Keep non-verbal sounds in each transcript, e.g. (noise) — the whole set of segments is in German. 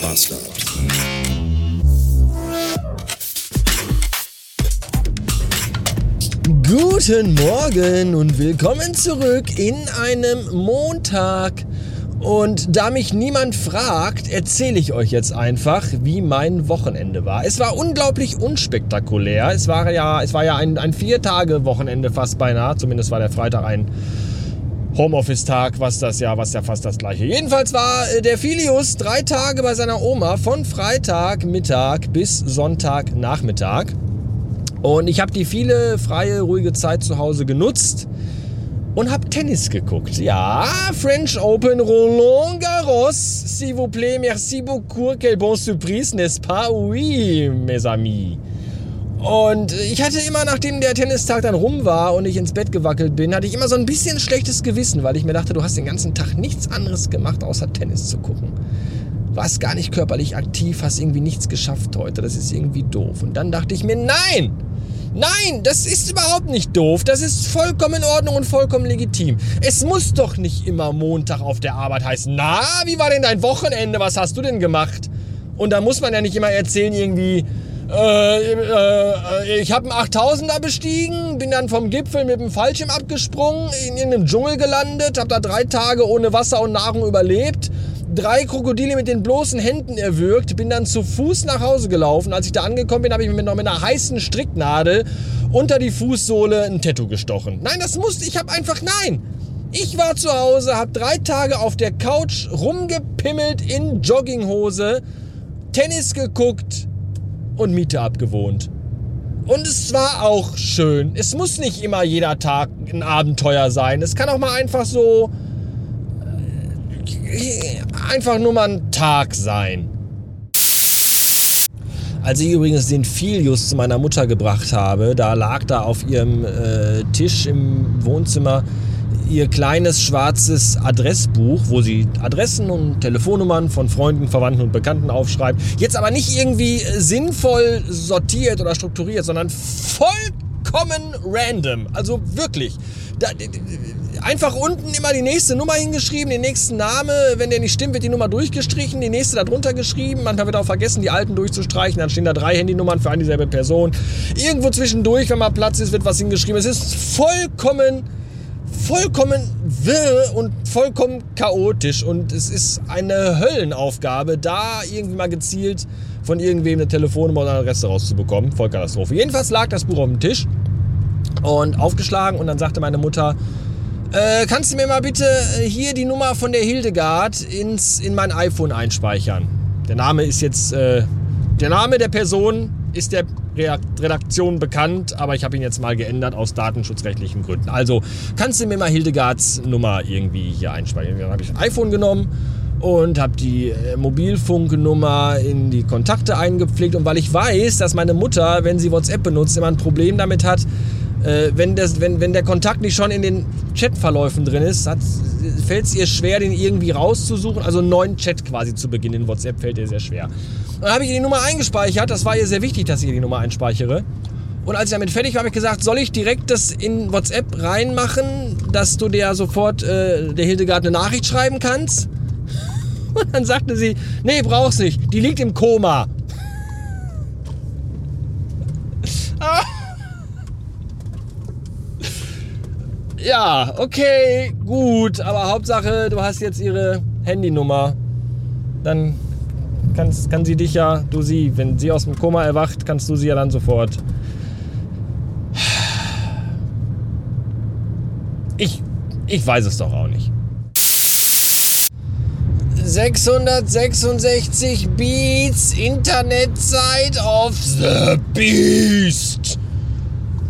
Bastard. Guten Morgen und willkommen zurück in einem Montag. Und da mich niemand fragt, erzähle ich euch jetzt einfach, wie mein Wochenende war. Es war unglaublich unspektakulär. Es war ja, es war ja ein, ein Vier-Tage-Wochenende fast beinahe. Zumindest war der Freitag ein Homeoffice-Tag, was das ja, was ja fast das gleiche. Jedenfalls war äh, der Filius drei Tage bei seiner Oma von Freitagmittag bis Sonntagnachmittag. Und ich habe die viele freie, ruhige Zeit zu Hause genutzt und habe Tennis geguckt. Ja, French Open Roland Garros. S'il vous plaît, merci beaucoup. Quel bon surprise, n'est-ce pas? Oui, mes amis. Und ich hatte immer, nachdem der Tennistag dann rum war und ich ins Bett gewackelt bin, hatte ich immer so ein bisschen schlechtes Gewissen, weil ich mir dachte, du hast den ganzen Tag nichts anderes gemacht, außer Tennis zu gucken. Warst gar nicht körperlich aktiv, hast irgendwie nichts geschafft heute. Das ist irgendwie doof. Und dann dachte ich mir, nein! Nein, das ist überhaupt nicht doof. Das ist vollkommen in Ordnung und vollkommen legitim. Es muss doch nicht immer Montag auf der Arbeit heißen. Na, wie war denn dein Wochenende? Was hast du denn gemacht? Und da muss man ja nicht immer erzählen, irgendwie, äh, äh, ich habe einen 8000er bestiegen, bin dann vom Gipfel mit dem Fallschirm abgesprungen, in irgendeinem Dschungel gelandet, habe da drei Tage ohne Wasser und Nahrung überlebt, drei Krokodile mit den bloßen Händen erwürgt, bin dann zu Fuß nach Hause gelaufen. Als ich da angekommen bin, habe ich mir noch mit einer heißen Stricknadel unter die Fußsohle ein Tattoo gestochen. Nein, das musste ich, habe einfach nein. Ich war zu Hause, habe drei Tage auf der Couch rumgepimmelt in Jogginghose, Tennis geguckt, und Miete abgewohnt. Und es war auch schön. Es muss nicht immer jeder Tag ein Abenteuer sein. Es kann auch mal einfach so. äh, einfach nur mal ein Tag sein. Als ich übrigens den Filius zu meiner Mutter gebracht habe, da lag da auf ihrem äh, Tisch im Wohnzimmer ihr kleines schwarzes Adressbuch, wo sie Adressen und Telefonnummern von Freunden, Verwandten und Bekannten aufschreibt. Jetzt aber nicht irgendwie sinnvoll sortiert oder strukturiert, sondern vollkommen random. Also wirklich. Da, einfach unten immer die nächste Nummer hingeschrieben, den nächsten Name. Wenn der nicht stimmt, wird die Nummer durchgestrichen, die nächste darunter geschrieben. Manchmal wird auch vergessen, die alten durchzustreichen. Dann stehen da drei Handynummern für eine dieselbe Person. Irgendwo zwischendurch, wenn mal Platz ist, wird was hingeschrieben. Es ist vollkommen vollkommen wirr und vollkommen chaotisch und es ist eine Höllenaufgabe, da irgendwie mal gezielt von irgendwem eine Telefonnummer oder eine Adresse rauszubekommen. Vollkatastrophe. Jedenfalls lag das Buch auf dem Tisch und aufgeschlagen und dann sagte meine Mutter, äh, kannst du mir mal bitte hier die Nummer von der Hildegard ins, in mein iPhone einspeichern? Der Name ist jetzt, äh, der Name der Person ist der Redaktion bekannt, aber ich habe ihn jetzt mal geändert aus datenschutzrechtlichen Gründen. Also kannst du mir mal Hildegards Nummer irgendwie hier einspeichern? Dann habe ich ein iPhone genommen und habe die äh, Mobilfunknummer in die Kontakte eingepflegt. Und weil ich weiß, dass meine Mutter, wenn sie WhatsApp benutzt, immer ein Problem damit hat, äh, wenn, das, wenn, wenn der Kontakt nicht schon in den Chatverläufen drin ist, fällt es ihr schwer, den irgendwie rauszusuchen. Also einen neuen Chat quasi zu beginnen in WhatsApp fällt ihr sehr schwer. Dann habe ich ihr die Nummer eingespeichert. Das war ihr sehr wichtig, dass ich ihr die Nummer einspeichere. Und als ich damit fertig war, habe ich gesagt, soll ich direkt das in WhatsApp reinmachen, dass du der sofort äh, der Hildegard eine Nachricht schreiben kannst? (laughs) Und dann sagte sie, nee, brauchst nicht. Die liegt im Koma. Ja, okay, gut, aber Hauptsache, du hast jetzt ihre Handynummer. Dann kannst, kann sie dich ja, du sie, wenn sie aus dem Koma erwacht, kannst du sie ja dann sofort. Ich, ich weiß es doch auch nicht. 666 Beats, Internetzeit of the Beast.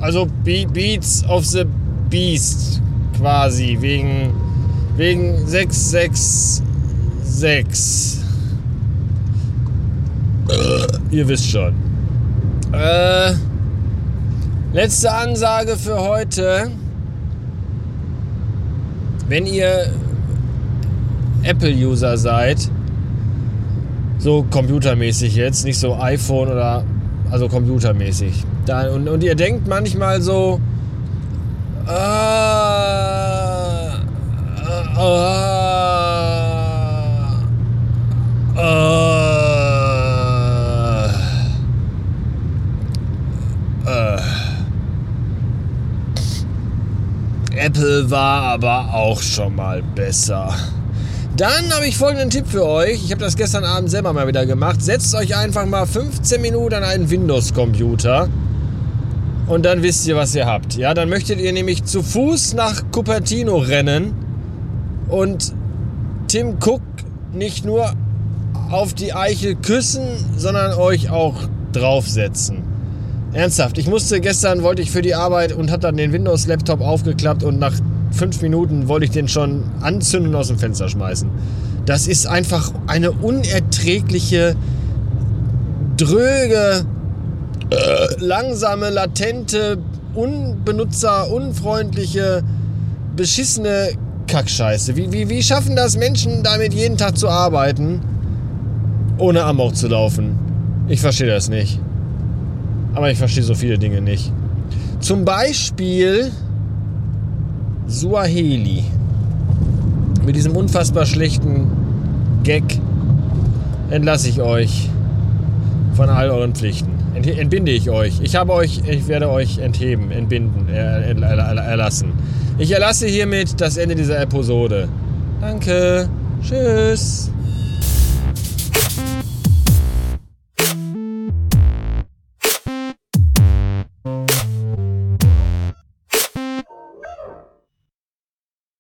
Also Be Beats of the Beast quasi, wegen, wegen 666. Äh, ihr wisst schon. Äh, letzte Ansage für heute. Wenn ihr Apple-User seid, so computermäßig jetzt, nicht so iPhone oder also computermäßig. Da, und, und ihr denkt manchmal so, Apple war aber auch schon mal besser. Dann habe ich folgenden Tipp für euch. Ich habe das gestern Abend selber mal wieder gemacht. Setzt euch einfach mal 15 Minuten an einen Windows-Computer und dann wisst ihr, was ihr habt. Ja, dann möchtet ihr nämlich zu Fuß nach Cupertino rennen und Tim Cook nicht nur auf die Eichel küssen, sondern euch auch draufsetzen. Ernsthaft, ich musste gestern, wollte ich für die Arbeit und habe dann den Windows-Laptop aufgeklappt und nach fünf Minuten wollte ich den schon anzünden und aus dem Fenster schmeißen. Das ist einfach eine unerträgliche, dröge, langsame, latente, unbenutzer, unfreundliche, beschissene Kackscheiße. Wie, wie, wie schaffen das Menschen damit jeden Tag zu arbeiten, ohne Amok zu laufen? Ich verstehe das nicht. Aber ich verstehe so viele Dinge nicht. Zum Beispiel Suaheli. Mit diesem unfassbar schlechten Gag entlasse ich euch von all euren Pflichten. Entbinde ich euch. Ich habe euch, ich werde euch entheben, entbinden, erlassen. Ich erlasse hiermit das Ende dieser Episode. Danke. Tschüss.